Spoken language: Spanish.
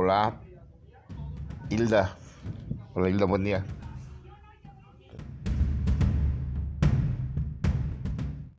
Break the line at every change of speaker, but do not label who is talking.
Hola, Hilda. Hola, Hilda, buen día.